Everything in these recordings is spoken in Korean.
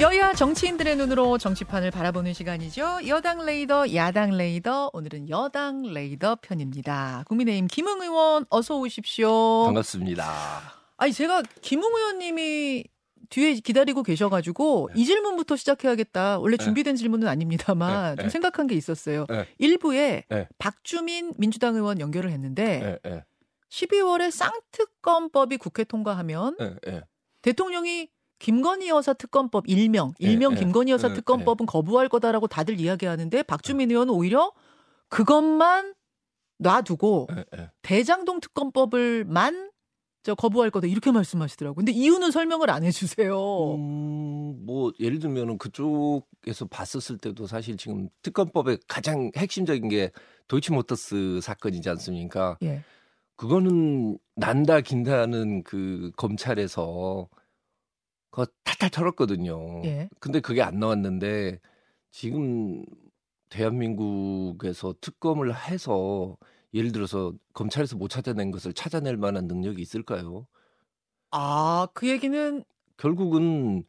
여야 정치인들의 눈으로 정치판을 바라보는 시간이죠. 여당 레이더, 야당 레이더. 오늘은 여당 레이더 편입니다. 국민의힘 김웅 의원 어서 오십시오. 반갑습니다. 아니 제가 김웅 의원님이 뒤에 기다리고 계셔가지고 네. 이 질문부터 시작해야겠다. 원래 네. 준비된 네. 질문은 아닙니다만 네. 좀 네. 생각한 게 있었어요. 네. 일부에 박주민 민주당 의원 연결을 했는데 12월에 쌍특검법이 국회 통과하면 대통령이 김건희 여사 특검법 일명 예, 일명 예, 김건희 여사 예, 특검법은 거부할 거다라고 다들 이야기하는데 박주민 의원은 오히려 그것만 놔두고 대장동 특검법을만 저 거부할 거다 이렇게 말씀하시더라고요. 근데 이유는 설명을 안 해주세요. 음, 뭐 예를 들면은 그쪽에서 봤었을 때도 사실 지금 특검법의 가장 핵심적인 게 도이치모터스 사건이지 않습니까? 예. 그거는 난다 긴다는 그 검찰에서 그거 탈탈 털었거든요. 예. 근데 그게 안 나왔는데 지금 대한민국에서 특검을 해서 예를 들어서 검찰에서 못 찾아낸 것을 찾아낼 만한 능력이 있을까요? 아, 그 얘기는 결국은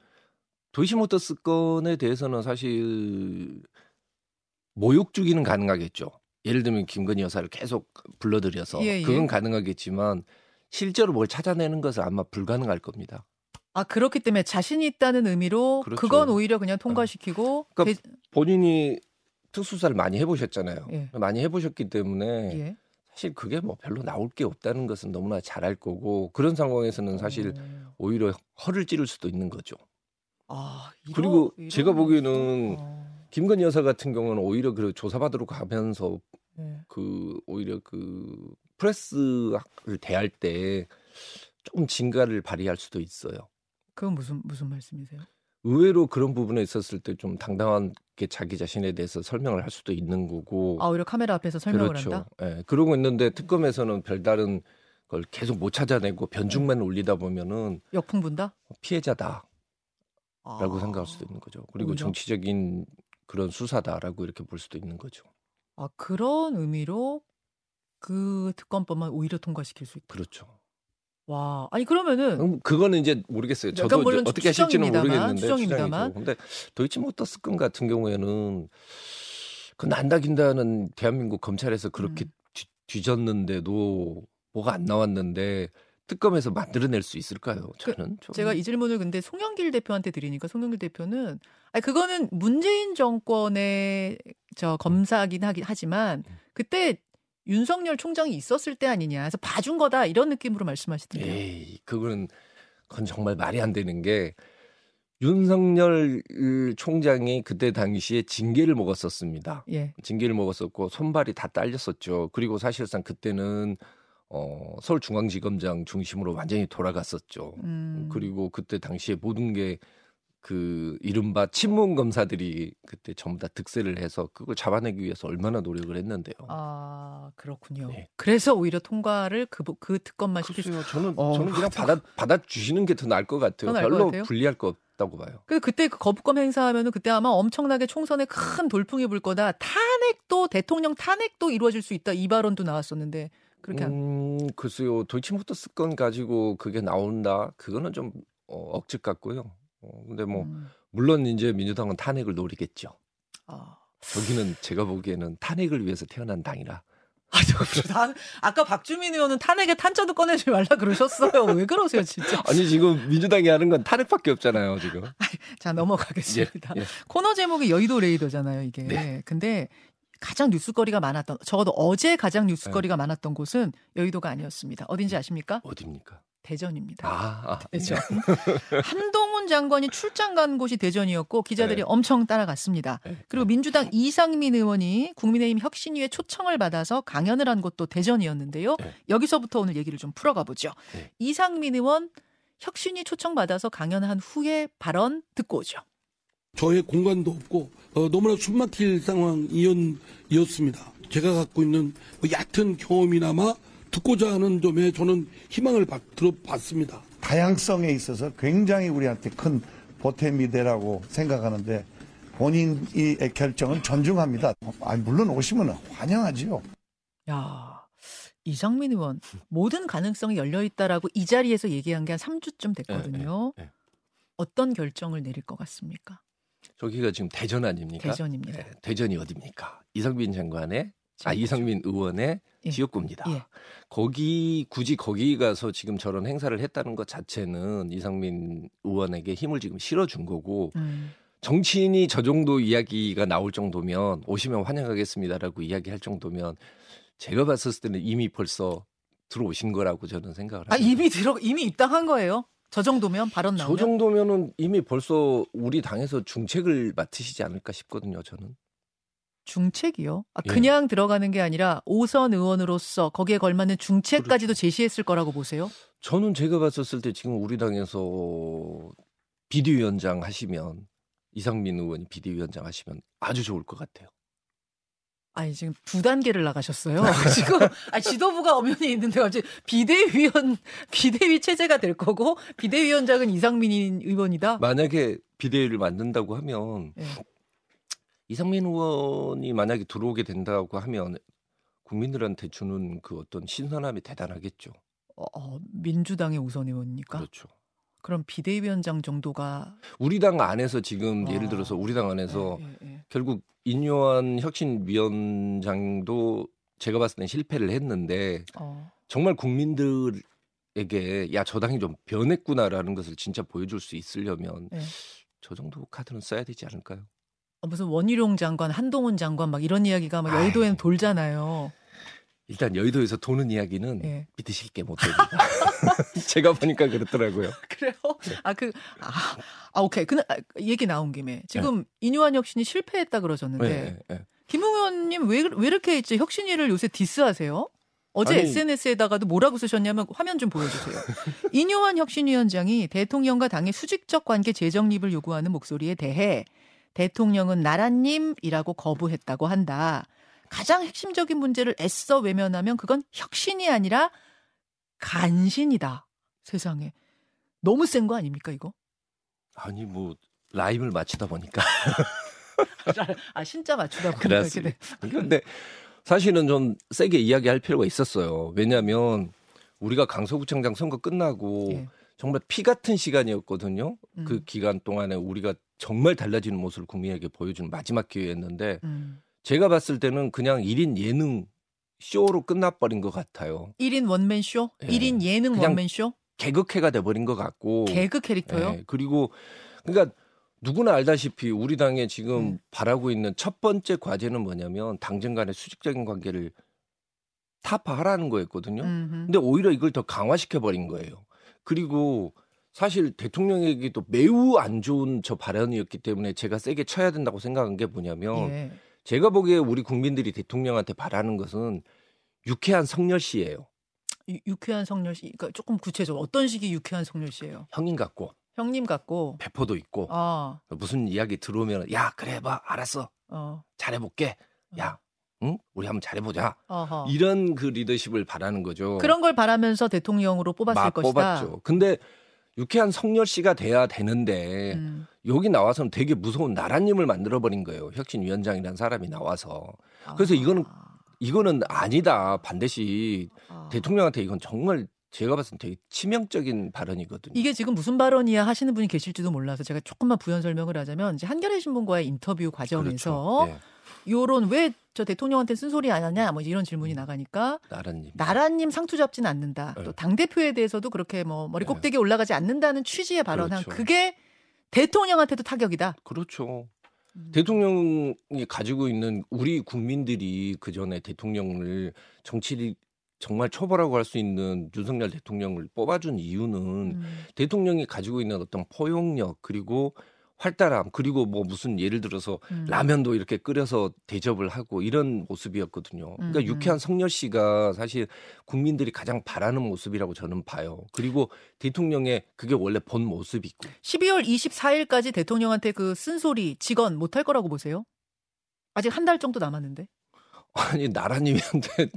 도이치모터스 건에 대해서는 사실 모욕 주기는 가능하겠죠. 예를 들면 김건희 여사를 계속 불러들여서 예, 예. 그건 가능하겠지만 실제로 뭘 찾아내는 것은 아마 불가능할 겁니다. 아 그렇기 때문에 자신이 있다는 의미로 그렇죠. 그건 오히려 그냥 네. 통과시키고 그러니까 대... 본인이 특수사를 많이 해보셨잖아요. 예. 많이 해보셨기 때문에 예. 사실 그게 뭐 별로 나올 게 없다는 것은 너무나 잘 알 거고 그런 상황에서는 사실 어... 오히려 허를 찌를 수도 있는 거죠. 아, 이러, 그리고 이러, 제가 보기에는 어... 김건희 여사 같은 경우는 오히려 그 조사받으러 가면서 예. 그 오히려 그 프레스를 대할 때 조금 진가를 발휘할 수도 있어요. 그건 무슨 무슨 말씀이세요? 의외로 그런 부분에 있었을 때 좀 당당하게 자기 자신에 대해서 설명을 할 수도 있는 거고. 아, 오히려 카메라 앞에서 설명을 그렇죠. 한다? 예. 네, 그러고 있는데 특검에서는 별다른 걸 계속 못 찾아내고 변죽만 네. 올리다 보면은 역풍 분다? 피해자다. 라고 아, 생각할 수도 있는 거죠. 그리고 오히려? 정치적인 그런 수사다라고 이렇게 볼 수도 있는 거죠. 아, 그런 의미로 그 특검법만 오히려 통과시킬 수 있다. 그렇죠. 와, 아니 그러면은 음, 그거는 이제 모르겠어요. 저도 이제 어떻게 하실지는 모르겠는데 추정입니다만 근데 도이치모터스 건 같은 경우에는 그 난다긴다는 대한민국 검찰에서 그렇게 음. 뒤, 졌는데도 뭐가 안 나왔는데 특검에서 만들어낼 수 있을까요? 그 저는 그, 제가 이 질문을 근데 송영길 대표한테 드리니까 송영길 대표는 아니 그거는 문재인 정권의 저 검사긴 하긴 하지만 음. 그때 윤석열 총장이 있었을 때 아니냐. 그래서 봐준 거다 이런 느낌으로 말씀하시던데요. 에이, 그건 그건 정말 말이 안 되는 게 윤석열 총장이 그때 당시에 징계를 먹었었습니다. 예. 징계를 먹었었고 손발이 다 딸렸었죠. 그리고 사실상 그때는 어, 서울중앙지검장 중심으로 완전히 돌아갔었죠. 음. 그리고 그때 당시에 모든 게 그 이른바 친문 검사들이 그때 전부 다 득세를 해서 그걸 잡아내기 위해서 얼마나 노력을 했는데요. 아 그렇군요. 네. 그래서 오히려 통과를 그, 그 특검만 시킬 수. 저는 어, 저는 그냥 받아 받아 주시는 게 더 나을 것 같아요. 별로 것 같아요? 불리할 것 없다고 봐요. 그 그때 그 거부권 행사하면은 그때 아마 엄청나게 총선에 큰 돌풍이 불 거다. 탄핵도 대통령 탄핵도 이루어질 수 있다 이 발언도 나왔었는데 그렇게 음, 글쎄요. 도이치모터스 건 가지고 그게 나온다. 그거는 좀 어, 억측 같고요. 어, 근데 뭐 음. 물론 이제 민주당은 탄핵을 노리겠죠. 아. 저기는 제가 보기에는 탄핵을 위해서 태어난 당이라. 아, 저, 단, 아까 박주민 의원은 탄핵에 탄자도 꺼내지 말라 그러셨어요. 왜 그러세요, 진짜? 아니, 지금 민주당이 하는 건 탄핵밖에 없잖아요, 지금. 자, 넘어가겠습니다. 예, 예. 코너 제목이 여의도 레이더잖아요, 이게. 네. 근데 가장 뉴스거리가 많았던, 적어도 어제 가장 뉴스거리가 네. 많았던 곳은 여의도가 아니었습니다. 어딘지 아십니까? 어딥니까? 대전입니다. 아, 아 대전. 네. 한동훈 장관이 출장 간 곳이 대전이었고 기자들이 네. 엄청 따라갔습니다. 네. 그리고 민주당 이상민 의원이 국민의힘 혁신위에 초청을 받아서 강연을 한 곳도 대전이었는데요. 네. 여기서부터 오늘 얘기를 좀 풀어가 보죠. 네. 이상민 의원 혁신위 초청 받아서 강연한 후에 발언 듣고 오죠. 저의 공간도 없고 어, 너무나 숨막힐 상황이었습니다. 제가 갖고 있는 뭐 얕은 경험이나마 듣고자 하는 점에 저는 희망을 받, 들어봤습니다. 다양성에 있어서 굉장히 우리한테 큰 보탬이 되라고 생각하는데 본인의 결정은 존중합니다. 아니, 물론 오시면 환영하지요. 야, 이상민 의원 모든 가능성이 열려 있다라고 이 자리에서 얘기한 게 한 3주쯤 됐거든요. 네, 네, 네. 어떤 결정을 내릴 것 같습니까? 저기가 지금 대전 아닙니까? 대전입니다. 네, 대전이 어디입니까? 이상민 장관의 아 이상민 의원의 예. 지역구입니다. 예. 거기 굳이 거기 가서 지금 저런 행사를 했다는 것 자체는 이상민 의원에게 힘을 지금 실어준 거고 음. 정치인이 저 정도 이야기가 나올 정도면 오시면 환영하겠습니다라고 이야기할 정도면 제가 봤을 때는 이미 벌써 들어오신 거라고 저는 생각을 합니다. 아 이미 들어 이미 입당한 거예요? 저 정도면 발언 나오면? 저 정도면은 이미 벌써 우리 당에서 중책을 맡으시지 않을까 싶거든요. 저는. 중책이요? 아, 예. 그냥 예. 들어가는 게 아니라 오선 의원으로서 거기에 걸맞는 중책까지도 그렇죠. 제시했을 거라고 보세요? 저는 제가 봤었을 때 지금 우리 당에서 비대위원장 하시면 이상민 의원이 비대위원장 하시면 아주 좋을 것 같아요. 아니 지금 두 단계를 나가셨어요. 지금 아 지도부가 엄연히 있는데 갑자기 비대위원 비대위 체제가 될 거고 비대위원장은 이상민 의원이다. 만약에 비대위를 만든다고 하면 네. 이상민 의원이 만약에 들어오게 된다고 하면 국민들한테 주는 그 어떤 신선함이 대단하겠죠. 어, 어 민주당의 우선 의원입니까? 그렇죠. 그럼 비대위원장 정도가 우리 당 안에서 지금 아. 예를 들어서 우리 당 안에서 네, 네, 네. 결국 인요한 혁신위원장도 제가 봤을 땐 실패를 했는데 어. 정말 국민들에게 야 저 당이 좀 변했구나라는 것을 진짜 보여줄 수 있으려면 네. 저 정도 카드는 써야 되지 않을까요? 어, 무슨 원희룡 장관, 한동훈 장관 막 이런 이야기가 막 여의도에는 돌잖아요. 일단 여의도에서 도는 이야기는 네. 믿으실 게 못 됩니다. 제가 보니까 그렇더라고요. 그래요? 네. 아, 그, 아, 아 오케이. 그, 아, 얘기 나온 김에 지금 네. 이뇨한 혁신이 실패했다 그러셨는데, 네, 네. 김웅 의원님 왜, 왜 이렇게 이제 혁신위를 요새 디스하세요? 어제 아니, SNS에다가도 뭐라고 쓰셨냐면 화면 좀 보여주세요. 이뇨한 혁신위원장이 대통령과 당의 수직적 관계 재정립을 요구하는 목소리에 대해 대통령은 나라님이라고 거부했다고 한다. 가장 핵심적인 문제를 애써 외면하면 그건 혁신이 아니라 간신이다. 세상에. 너무 센 거 아닙니까, 이거? 아니, 뭐, 라임을 맞추다 보니까. 아, 진짜 맞추다 보니까. 그렇습니다. 근데 사실은 좀 세게 이야기할 필요가 있었어요. 왜냐하면 우리가 강서구청장 선거 끝나고 예. 정말 피 같은 시간이었거든요. 그 음. 그 기간 동안에 우리가 정말 달라지는 모습을 국민에게 보여주는 마지막 기회였는데 음. 제가 봤을 때는 그냥 1인 예능 쇼로 끝나버린 것 같아요. 1인 원맨 쇼? 예. 1인 예능 원맨 쇼? 개그캐가 돼버린 것 같고. 개그 캐릭터요? 예. 그리고 그러니까 누구나 알다시피 우리 당에 지금 음. 바라고 있는 첫 번째 과제는 뭐냐면 당정 간의 수직적인 관계를 타파하라는 거였거든요. 음흠. 근데 오히려 이걸 더 강화시켜 버린 거예요. 그리고 사실 대통령에게도 매우 안 좋은 저 발언이었기 때문에 제가 세게 쳐야 된다고 생각한 게 뭐냐면 예. 제가 보기에 우리 국민들이 대통령한테 바라는 것은 유쾌한 성렬씨예요. 유쾌한 성렬씨. 그러니까 조금 구체적으로 어떤 식이 유쾌한 성렬씨예요? 형님 같고. 형님 같고. 배포도 있고. 아. 무슨 이야기 들어오면 야 그래 봐 알았어. 어. 잘해볼게. 야 응? 우리 한번 잘해보자. 어허. 이런 그 리더십을 바라는 거죠. 그런 걸 바라면서 대통령으로 뽑았을 것이다. 뽑았죠. 근데 유쾌한 성렬 씨가 돼야 되는데 음. 여기 나와서는 되게 무서운 나라님을 만들어 버린 거예요. 혁신위원장이라는 사람이 나와서. 그래서 아. 이거는 이거는 아니다. 반드시 아. 대통령한테 이건 정말 제가 봤을 때 되게 치명적인 발언이거든요. 이게 지금 무슨 발언이야 하시는 분이 계실지도 몰라서 제가 조금만 부연 설명을 하자면 이제 한겨레 신문과의 인터뷰 과정에서 그렇죠. 네. 요런 왜 저 대통령한테 쓴소리 안 하냐 뭐 이런 질문이 음. 나가니까 나라님 나라님 상투 잡지는 않는다. 네. 또당 대표에 대해서도 그렇게 뭐 머리 네. 꼭대기 올라가지 않는다는 취지의 발언한 그렇죠. 그게 대통령한테도 타격이다. 그렇죠. 음. 대통령이 가지고 있는 우리 국민들이 그 전에 대통령을 정치 정말 초보라고 할 수 있는 윤석열 대통령을 뽑아준 이유는 음. 대통령이 가지고 있는 어떤 포용력 그리고 활달함 그리고 뭐 무슨 예를 들어서 음. 라면도 이렇게 끓여서 대접을 하고 이런 모습이었거든요. 그러니까 음. 유쾌한 성렬 씨가 사실 국민들이 가장 바라는 모습이라고 저는 봐요. 그리고 대통령의 그게 원래 본 모습이고. 12월 24일까지 대통령한테 그 쓴소리 직언 못할 거라고 보세요? 아직 한 달 정도 남았는데. 아니 나라님한테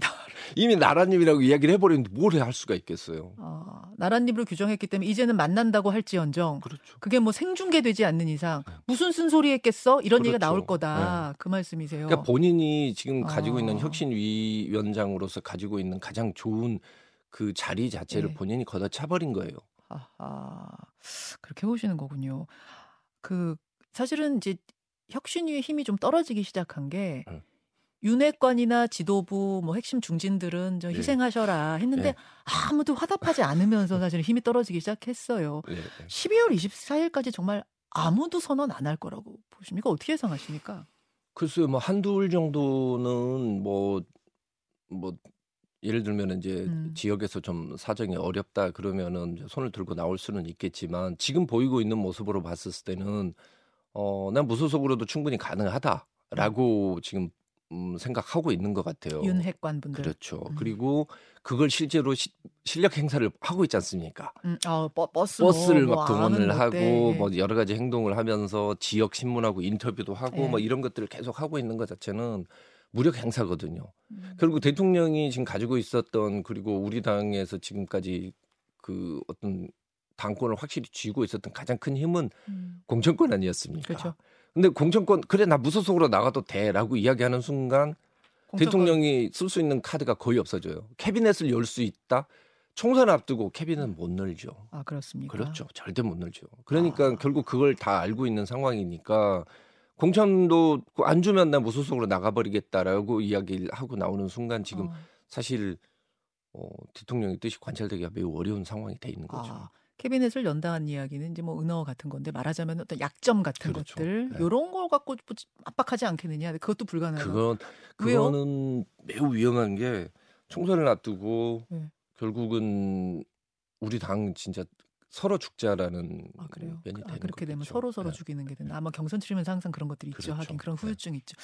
이미 나라님이라고 이야기를 해버렸는데 뭘 할 수가 있겠어요. 아, 나라님으로 규정했기 때문에 이제는 만난다고 할지언정 그렇죠. 그게 뭐 생중계되지 않는 이상 네. 무슨 쓴소리 했겠어 이런 그렇죠. 얘기가 나올 거다 네. 그 말씀이세요. 그러니까 본인이 지금 가지고 아. 있는 혁신위원장으로서 가지고 있는 가장 좋은 그 자리 자체를 네. 본인이 걷어 차버린 거예요. 아하. 그렇게 보시는 거군요. 그 사실은 이제 혁신위의 힘이 좀 떨어지기 시작한 게 네. 윤핵관이나 지도부 뭐 핵심 중진들은 좀 네. 희생하셔라 했는데 네. 아무도 화답하지 않으면서 사실 힘이 떨어지기 시작했어요. 네. 12월 24일까지 정말 아무도 선언 안 할 거라고 보십니까? 어떻게 예상하십니까? 글쎄요, 뭐 한둘 정도는 뭐뭐 뭐 예를 들면 이제 음. 지역에서 좀 사정이 어렵다 그러면은 손을 들고 나올 수는 있겠지만 지금 보이고 있는 모습으로 봤을 때는 어, 난 무소속으로도 충분히 가능하다라고 지금 음, 생각하고 있는 것 같아요. 윤핵관 분들. 그렇죠. 음. 그리고 그걸 실제로 시, 실력 행사를 하고 있지 않습니까? 음, 어, 버스 버스를 뭐, 막 동원을 하고 네. 뭐 여러 가지 행동을 하면서 지역 신문하고 인터뷰도 하고 네. 뭐 이런 것들을 계속 하고 있는 것 자체는 무력 행사거든요. 음. 그리고 대통령이 지금 가지고 있었던 그리고 우리 당에서 지금까지 그 어떤 당권을 확실히 쥐고 있었던 가장 큰 힘은 음. 공천권 아니었습니까? 그렇죠. 근데 공천권 그래 나 무소속으로 나가도 돼라고 이야기하는 순간 공천권. 대통령이 쓸 수 있는 카드가 거의 없어져요. 캐비넷을 열 수 있다. 총선 앞두고 캐비넷은 못 늘죠. 아 그렇습니까? 그렇죠. 절대 못 늘죠. 그러니까 아. 결국 그걸 다 알고 있는 상황이니까 공천도 안 주면 나 무소속으로 나가버리겠다라고 이야기를 하고 나오는 순간 지금 어. 사실 어, 대통령의 뜻이 관찰되기가 매우 어려운 상황이 돼 있는 거죠. 아. 캐비넷을 연다는 이야기는 이제 뭐 은어 같은 건데 말하자면 어떤 약점 같은 그렇죠. 것들 네. 이런 걸 갖고 뭐 압박하지 않겠느냐 그것도 불가능하고 그건 그거는 매우 위험한 게 총선을 앞두고 네. 결국은 우리 당 진짜 서로 죽자라는 아, 그래요? 면이 아, 되는 그렇게 거겠죠. 되면 서로 서로 네. 죽이는 게 되나 아마 경선 치르면서 항상 그런 것들이 있죠 그렇죠. 하긴 그런 네. 후유증이 있죠.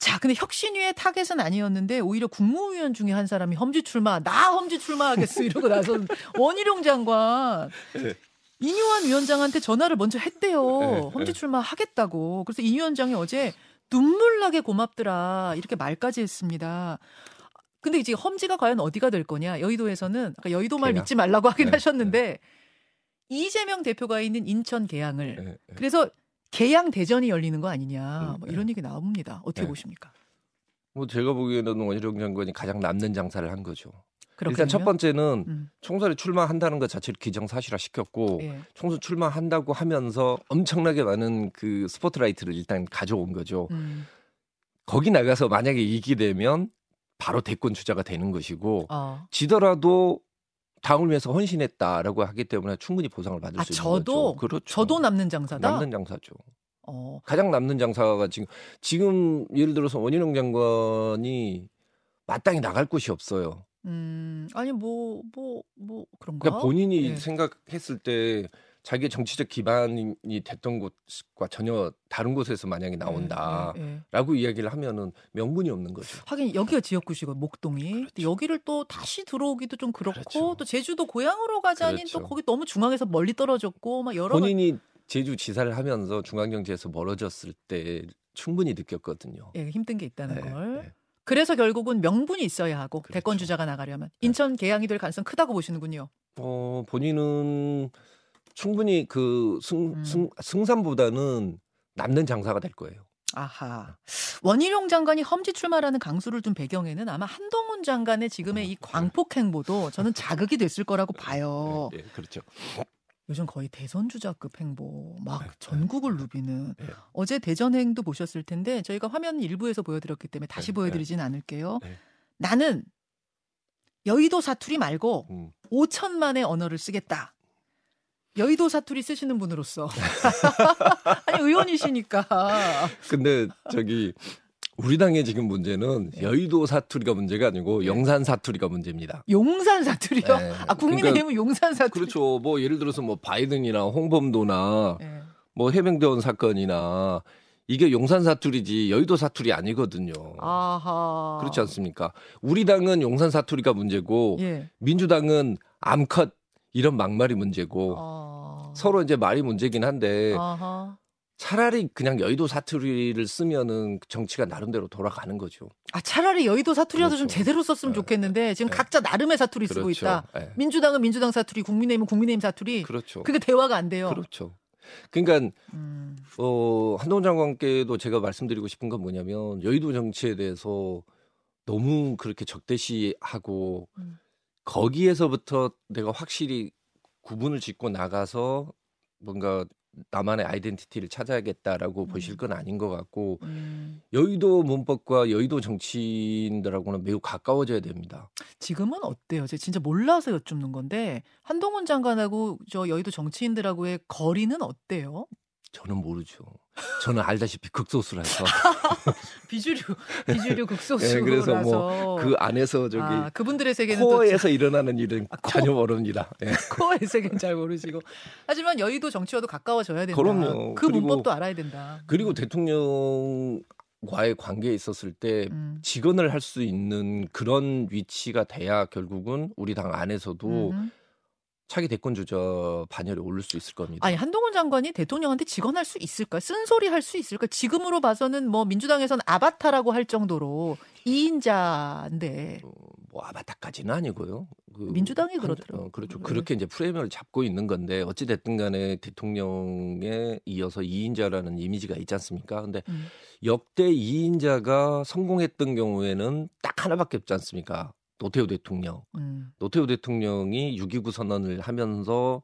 네. 자, 근데 혁신위의 타겟은 아니었는데 오히려 국무위원 중에 한 사람이 험지 출마, 나 험지 출마하겠어 이러고 나선 원희룡 장관. 네. 인요한 위원장한테 전화를 먼저 했대요. 네, 험지 출마하겠다고. 그래서 이 위원장이 어제 눈물나게 고맙더라 이렇게 말까지 했습니다. 근데 이제 험지가 과연 어디가 될 거냐? 여의도에서는 아까 여의도 말 믿지 말라고 하긴 네, 하셨는데 네. 이재명 대표가 있는 인천 계양을 네, 네. 그래서 개양 대전이 열리는 거 아니냐 뭐 네. 이런 얘기 나옵니다. 어떻게 네. 보십니까? 뭐 제가 보기에는 원희룡 장관이 가장 남는 장사를 한 거죠. 그렇겠네요? 일단 첫 번째는 음. 총선에 출마한다는 것 자체를 기정사실화 시켰고 예. 총선 출마한다고 하면서 엄청나게 많은 그 스포트라이트를 일단 가져온 거죠. 음. 거기 나가서 만약에 이기 되면 바로 대권 주자가 되는 것이고 어. 지더라도 당을 위해서 헌신했다라고 하기 때문에 충분히 보상을 받을 아, 수 있는 저도, 거죠. 그렇죠. 저도 남는 장사다. 남는 장사죠. 어. 가장 남는 장사가 지금 지금 예를 들어서 원희룡 장관이 마땅히 나갈 곳이 없어요. 음, 아니 뭐 뭐뭐 뭐 그런가? 그러니까 본인이 네. 생각했을 때 자기의 정치적 기반이 됐던 곳과 전혀 다른 곳에서 만약에 나온다라고 네, 네, 네. 이야기를 하면은 명분이 없는 거죠. 하긴 여기가 지역구시고 목동이 그렇죠. 여기를 또 다시 들어오기도 좀 그렇고 그렇죠. 또 제주도 고향으로 가자니 그렇죠. 또 거기 너무 중앙에서 멀리 떨어졌고 막 여러 본인이 제주 지사를 하면서 중앙경제에서 멀어졌을 때 충분히 느꼈거든요. 예, 힘든 게 있다는 네, 걸. 네. 그래서 결국은 명분이 있어야 하고 그렇죠. 대권 주자가 나가려면 인천 개항이 될 가능성 크다고 보시는군요. 어, 본인은 충분히 그 승, 음. 승, 승산보다는 남는 장사가 될 거예요. 아하. 원희룡 장관이 험지 출마라는 강수를 둔 배경에는 아마 한동훈 장관의 지금의 이 어, 네. 광폭 행보도 저는 자극이 됐을 거라고 봐요. 네, 네, 그렇죠. 요즘 거의 대선 주자급 행보, 막 네, 전국을 누비는 네. 어제 대전 행도 보셨을 텐데 저희가 화면 일부에서 보여드렸기 때문에 다시 네, 보여드리진 않을게요. 나는 여의도 사투리 말고 음. 5천만의 언어를 쓰겠다. 여의도 사투리 쓰시는 분으로서 아니 의원이시니까. 근데 저기 우리 당의 지금 문제는 네. 여의도 사투리가 문제가 아니고 네. 용산 사투리가 문제입니다. 용산 사투리요? 네. 아 국민의힘은 그러니까, 용산 사투리. 그렇죠. 뭐 예를 들어서 뭐 바이든이나 홍범도나 네. 뭐 해병대원 사건이나 이게 용산 사투리지 여의도 사투리 아니거든요. 아하. 그렇지 않습니까? 우리 당은 용산 사투리가 문제고 예. 민주당은 암컷 이런 막말이 문제고 어... 서로 이제 말이 문제긴 한데 어허. 차라리 그냥 여의도 사투리를 쓰면은 정치가 나름대로 돌아가는 거죠. 아 차라리 여의도 사투리라도 그렇죠. 좀 제대로 썼으면 네. 좋겠는데 지금 네. 각자 나름의 사투리 그렇죠. 쓰고 있다. 네. 민주당은 민주당 사투리, 국민의힘은 국민의힘 사투리. 그렇죠. 그게 대화가 안 돼요. 그렇죠. 그러니까 음. 어, 한동훈 장관께도 제가 말씀드리고 싶은 건 뭐냐면 여의도 정치에 대해서 너무 그렇게 적대시하고 음. 거기에서부터 내가 확실히 구분을 짓고 나가서 뭔가 나만의 아이덴티티를 찾아야겠다라고 음. 보실 건 아닌 것 같고 음. 여의도 문법과 여의도 정치인들하고는 매우 가까워져야 됩니다. 지금은 어때요? 제가 진짜 몰라서 여쭙는 건데 한동훈 장관하고 저 여의도 정치인들하고의 거리는 어때요? 저는 모르죠. 저는 알다시피 극소수라서 비주류 비주류 극소수라서 네, 그래서 뭐 그 안에서 저기 아, 그분들의 세계는 코어에서 또... 일어나는 일은 아, 전혀 모릅니다. 네. 코어의 세계는 잘 모르시고 하지만 여의도 정치와도 가까워져야 된다. 그럼요. 그 그리고, 문법도 알아야 된다. 그리고 대통령 과의 관계에 있었을 때 음. 직언을 할 수 있는 그런 위치가 돼야 결국은 우리 당 안에서도 음. 차기 대권 주자 반열에 오를 수 있을 겁니다. 아니 한동훈 장관이 대통령한테 직언할 수 있을까? 쓴소리 할 수 있을까? 지금으로 봐서는 뭐 민주당에서는 아바타라고 할 정도로 2인자인데. 어, 뭐 아바타까지는 아니고요. 그 민주당이 그렇더라고요. 어, 그렇죠. 네. 그렇게 이제 프레임을 잡고 있는 건데 어찌 됐든 간에 대통령에 이어서 2인자라는 이미지가 있지 않습니까? 근데 음. 역대 2인자가 성공했던 경우에는 딱 하나밖에 없지 않습니까? 노태우 대통령. 음. 노태우 대통령이 6.29 선언을 하면서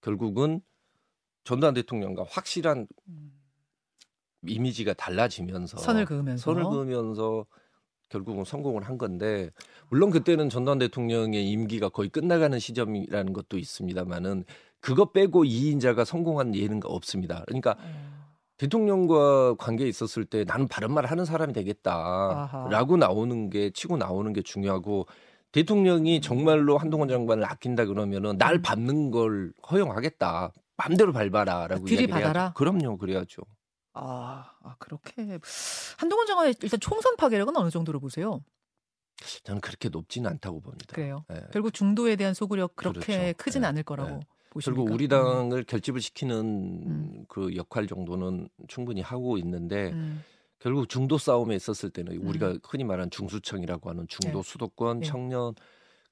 결국은 전두환 대통령과 확실한 음. 이미지가 달라지면서 선을 그으면서 선을 그으면서 결국은 성공을 한 건데 물론 그때는 전두환 대통령의 임기가 거의 끝나가는 시점이라는 것도 있습니다만은 그거 빼고 2인자가 성공한 예는 없습니다. 그러니까 음. 대통령과 관계에 있었을 때 나는 바른 말을 하는 사람이 되겠다라고 아하. 나오는 게 치고 나오는 게 중요하고 대통령이 정말로 한동훈 장관을 아낀다 그러면은 날 음. 밟는 걸 허용하겠다. 맘대로 밟아라라고 들이받아라. 그럼요, 그래야죠. 아, 아 그렇게 한동훈 장관의 일단 총선 파괴력은 어느 정도로 보세요? 저는 그렇게 높지는 않다고 봅니다. 그래요. 네. 결국 중도에 대한 소구력 그렇게 그렇죠. 크진 네. 않을 거라고. 네. 보십니까? 결국 우리 당을 결집을 시키는 음. 그 역할 정도는 충분히 하고 있는데 음. 결국 중도 싸움에 있었을 때는 우리가 음. 흔히 말하는 중수청이라고 하는 중도 네. 수도권 네. 청년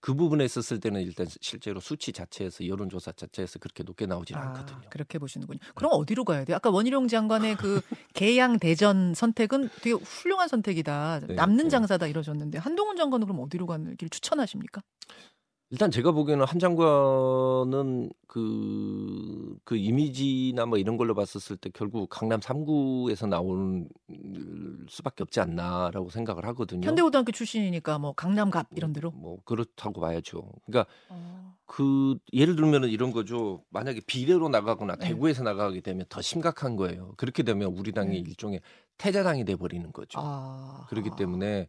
그 부분에 있었을 때는 일단 실제로 수치 자체에서 여론조사 자체에서 그렇게 높게 나오질 아, 않거든요. 그렇게 보시는군요. 그럼 네. 어디로 가야 돼요? 아까 원희룡 장관의 그 개양 대전 선택은 되게 훌륭한 선택이다. 네, 남는 네. 장사다 이러셨는데 한동훈 장관은 그럼 어디로 가는 길 추천하십니까? 일단 제가 보기에는 한 장관은 그, 그 이미지나 뭐 이런 걸로 봤었을 때 결국 강남 3구에서 나오는 수밖에 없지 않나라고 생각을 하거든요. 현대고등학교 출신이니까 뭐 강남갑 이런 데로? 뭐, 뭐 그렇다고 봐야죠. 그러니까 어... 그 예를 들면은 이런 거죠. 만약에 비례로 나가거나 네. 대구에서 나가게 되면 더 심각한 거예요. 그렇게 되면 우리 당이 네. 일종의 태자당이 돼 버리는 거죠. 아... 그렇기 때문에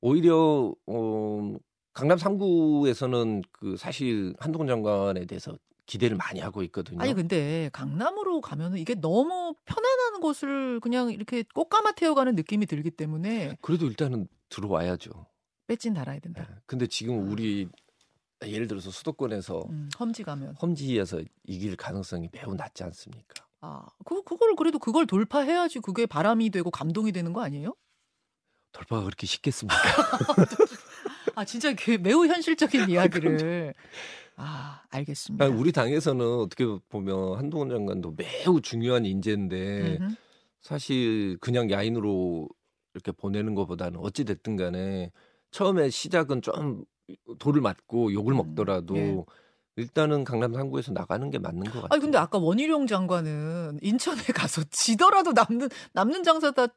오히려 어 강남 3구에서는 그 사실 한동훈 장관에 대해서 기대를 많이 하고 있거든요. 아니 근데 강남으로 가면은 이게 너무 편안한 곳을 그냥 이렇게 꽃가마 태워가는 느낌이 들기 때문에 그래도 일단은 들어와야죠. 빼진 달아야 된다. 네. 근데 지금 아. 우리 예를 들어서 수도권에서 음, 험지 가면 험지에서 이길 가능성이 매우 낮지 않습니까? 아, 그 그걸 그래도 그걸 돌파해야지 그게 바람이 되고 감동이 되는 거 아니에요? 돌파가 그렇게 쉽겠습니까? 아 진짜 그 매우 현실적인 이야기를 아 알겠습니다. 우리 당에서는 어떻게 보면 한동훈 장관도 매우 중요한 인재인데 음흠. 사실 그냥 야인으로 이렇게 보내는 것보다는 어찌 됐든 간에 처음에 시작은 좀 돌을 맞고 욕을 음, 먹더라도 음, 예. 일단은 강남 3구에서 나가는 게 맞는 것 같아요. 아니 근데 아까 원희룡 장관은 인천에 가서 지더라도 남는 남는 장사다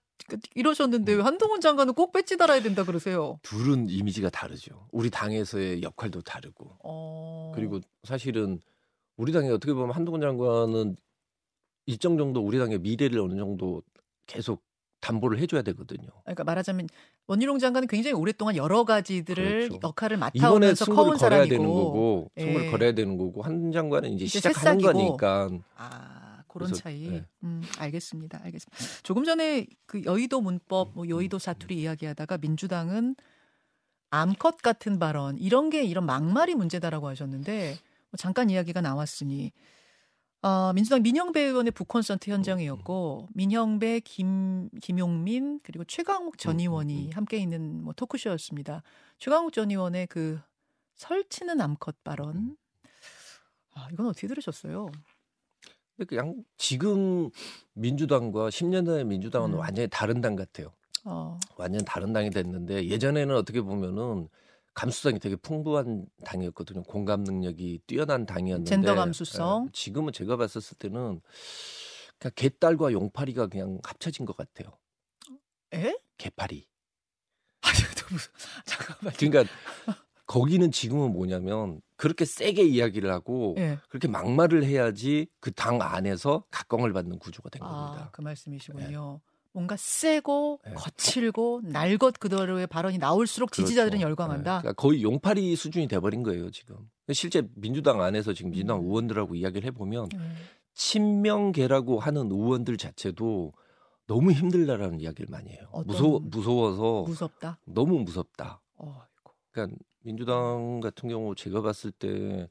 이러셨는데 왜 한동훈 장관은 꼭 배지 달아야 된다 그러세요? 둘은 이미지가 다르죠. 우리 당에서의 역할도 다르고. 어... 그리고 사실은 우리 당에 어떻게 보면 한동훈 장관은 일정 정도 우리 당의 미래를 어느 정도 계속 담보를 해줘야 되거든요. 그러니까 말하자면 원희룡 장관은 굉장히 오랫동안 여러 가지들을 그렇죠. 역할을 맡아오면서 커온 사람이고 되는 거고 승부를 예. 걸어야 되는 거고 한 장관은 이제, 이제 시작하는 새싹이고. 거니까. 아 그런 그래서, 차이. 네. 음 알겠습니다. 알겠습니다. 조금 전에 그 여의도 문법, 뭐 여의도 사투리 이야기하다가 민주당은 암컷 같은 발언 이런 게 이런 막말이 문제다라고 하셨는데 뭐 잠깐 이야기가 나왔으니 어, 민주당 민영배 의원의 북콘서트 현장이었고 민영배, 김 김용민 그리고 최강욱 전 음, 음, 의원이 음. 함께 있는 뭐 토크쇼였습니다. 최강욱 전 의원의 그 설치는 암컷 발언. 아, 이건 어떻게 들으셨어요? 그냥 지금 민주당과 10년 전의 민주당은 음. 완전히 다른 당 같아요. 어. 완전 다른 당이 됐는데 예전에는 어떻게 보면은 감수성이 되게 풍부한 당이었거든요. 공감 능력이 뛰어난 당이었는데 젠더 감수성. 예, 지금은 제가 봤었을 때는 그냥 개딸과 용파리가 그냥 합쳐진 것 같아요. 에? 개파리. 아, 무슨 잠깐만. 그러니까 거기는 지금은 뭐냐면 그렇게 세게 이야기를 하고 예. 그렇게 막말을 해야지 그 당 안에서 각광을 받는 구조가 된 아, 겁니다. 그 말씀이시군요. 예. 뭔가 세고 네. 거칠고 날것 그대로의 발언이 나올수록 그렇죠. 지지자들은 열광한다. 네. 그러니까 거의 용팔이 수준이 돼버린 거예요 지금. 실제 민주당 안에서 지금 민주당 음. 의원들하고 이야기를 해보면 음. 친명계라고 하는 의원들 자체도 너무 힘들다라는 이야기를 많이 해요. 무서 무서워서 무섭다. 너무 무섭다. 어이구. 그러니까 민주당 같은 경우 제가 봤을 때.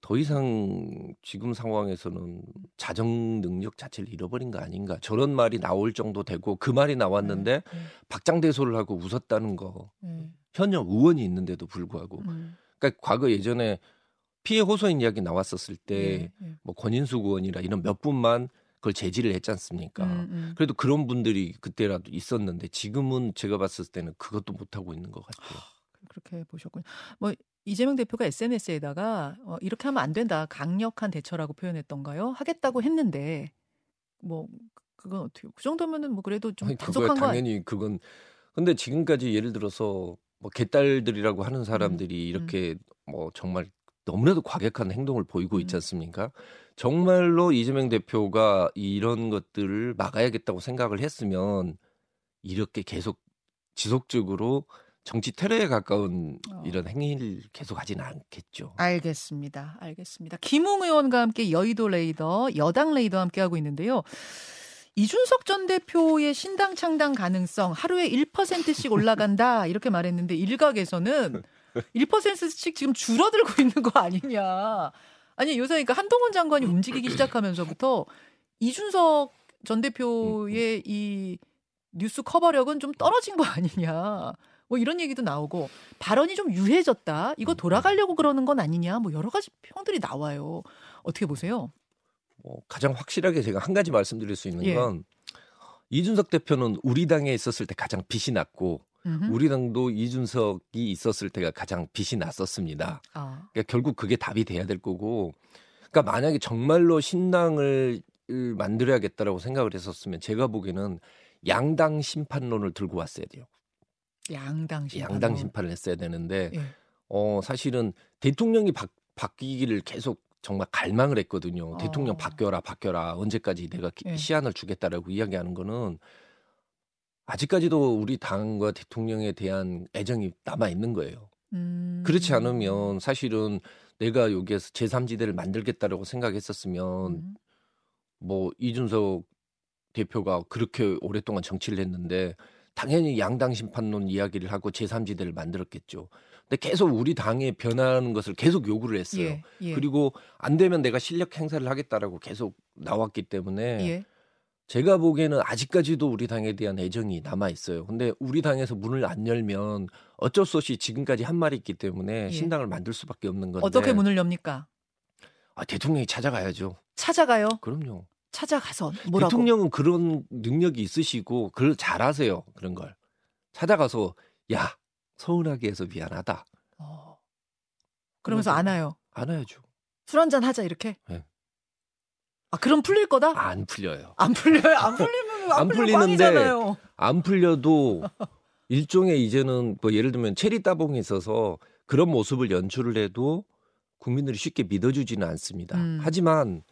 더 이상 지금 상황에서는 자정 능력 자체를 잃어버린 거 아닌가 저런 말이 나올 정도 되고 그 말이 나왔는데 네, 네. 박장대소를 하고 웃었다는 거 네. 현역 의원이 있는데도 불구하고 음. 그러니까 과거 예전에 피해 호소인 이야기 나왔었을 때뭐 네, 네. 권인숙 의원이라 이런 몇 분만 그걸 제지를 했지 않습니까? 음, 음. 그래도 그런 분들이 그때라도 있었는데 지금은 제가 봤을 때는 그것도 못 하고 있는 것 같아요. 그렇게 보셨군요. 뭐 이재명 대표가 SNS에다가 어, 이렇게 하면 안 된다. 강력한 대처라고 표현했던가요? 하겠다고 했는데 뭐 그건 어떻게 그 정도면은 뭐 그래도 좀 부족한 거 당연히 그건 근데 지금까지 예를 들어서 뭐 개딸들이라고 하는 사람들이 음, 음. 이렇게 음. 뭐 정말 너무나도 과격한 행동을 보이고 있지 음. 않습니까? 정말로 이재명 대표가 이런 것들을 막아야겠다고 생각을 했으면 이렇게 계속 지속적으로 정치 테러에 가까운 어. 이런 행위를 계속 하지는 않겠죠. 알겠습니다. 알겠습니다. 김웅 의원과 함께 여의도 레이더, 여당 레이더 함께 하고 있는데요. 이준석 전 대표의 신당 창당 가능성 하루에 1%씩 올라간다 이렇게 말했는데 일각에서는 1%씩 지금 줄어들고 있는 거 아니냐. 아니 요새 그러니까 한동훈 장관이 움직이기 시작하면서부터 이준석 전 대표의 이 뉴스 커버력은 좀 떨어진 거 아니냐. 뭐 이런 얘기도 나오고 발언이 좀 유해졌다. 이거 음. 돌아가려고 그러는 건 아니냐. 뭐 여러 가지 평들이 나와요. 어떻게 보세요? 뭐 가장 확실하게 제가 한 가지 말씀드릴 수 있는 예. 건 이준석 대표는 우리 당에 있었을 때 가장 빛이 났고 음흠. 우리 당도 이준석이 있었을 때가 가장 빛이 났었습니다. 아. 그러니까 결국 그게 답이 돼야 될 거고 그러니까 만약에 정말로 신당을 만들어야겠다라고 생각을 했었으면 제가 보기에는 양당 심판론을 들고 왔어야 돼요. 양당 심판 양당 심판을 했어야 되는데 예. 어 사실은 대통령이 바, 바뀌기를 계속 정말 갈망을 했거든요. 어. 대통령 바뀌어라 바뀌어라 언제까지 내가 예. 시한을 주겠다라고 이야기하는 거는 아직까지도 우리 당과 대통령에 대한 애정이 남아 있는 거예요. 음. 그렇지 않으면 사실은 내가 여기에서 제3지대를 만들겠다라고 생각했었으면 음. 뭐 이준석 대표가 그렇게 오랫동안 정치를 했는데 당연히 양당 심판론 이야기를 하고 제3지대를 만들었겠죠. 근데 계속 우리 당에 변하는 것을 계속 요구를 했어요. 예, 예. 그리고 안 되면 내가 실력 행사를 하겠다라고 계속 나왔기 때문에 예. 제가 보기에는 아직까지도 우리 당에 대한 애정이 남아 있어요. 근데 우리 당에서 문을 안 열면 어쩔 수 없이 지금까지 한 말이 있기 때문에 예. 신당을 만들 수밖에 없는 건데 어떻게 문을 엽니까? 아, 대통령이 찾아가야죠. 찾아가요? 그럼요. 찾아가서 뭐라고? 대통령은 그런 능력이 있으시고 그걸 잘하세요. 그런 걸 찾아가서 야 서운하게 해서 미안하다. 어. 그러면서 안아요. 안아야죠. 술 한잔 하자 이렇게. 네. 아 그럼 풀릴 거다? 안 풀려요. 안 풀려요. 안 풀리면 안, 안 풀리는데 꽝이잖아요. 안 풀려도 일종의 이제는 뭐 예를 들면 체리 따봉이 있어서 그런 모습을 연출을 해도 국민들이 쉽게 믿어주지는 않습니다. 음. 하지만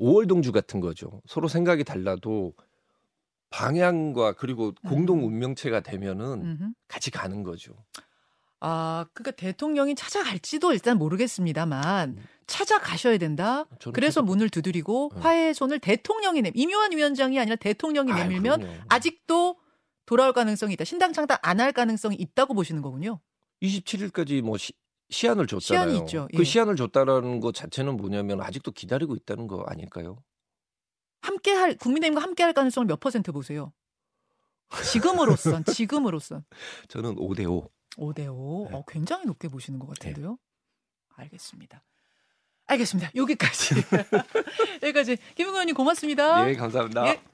5월 동주 같은 거죠. 서로 생각이 달라도 방향과 그리고 공동 음. 운명체가 되면은. 같이 가는 거죠. 아, 그러니까 대통령이 찾아갈지도 일단 모르겠습니다만 음. 찾아가셔야 된다. 그래서 찾아... 문을 두드리고 네. 화해의 손을 대통령이 내 이묘한 위원장이 아니라 대통령이 아유, 내밀면 그럼요. 아직도 돌아올 가능성이 있다. 신당 창당 안 할 가능성이 있다고 보시는 거군요. 27일까지 뭐 시, 시한을 줬잖아요. 시한이 있죠. 그 예. 그 시한을 줬다라는 것 자체는 뭐냐면 아직도 기다리고 있다는 거 아닐까요? 함께 할 국민의힘과 함께 할 가능성을 몇 퍼센트 보세요? 지금으로선 지금으로선 저는 5대 5. 5대 5. 네. 어, 굉장히 높게 보시는 것 같은데요. 네. 알겠습니다. 알겠습니다. 여기까지. 여기까지 김웅 의원님 고맙습니다. 네, 감사합니다. 예.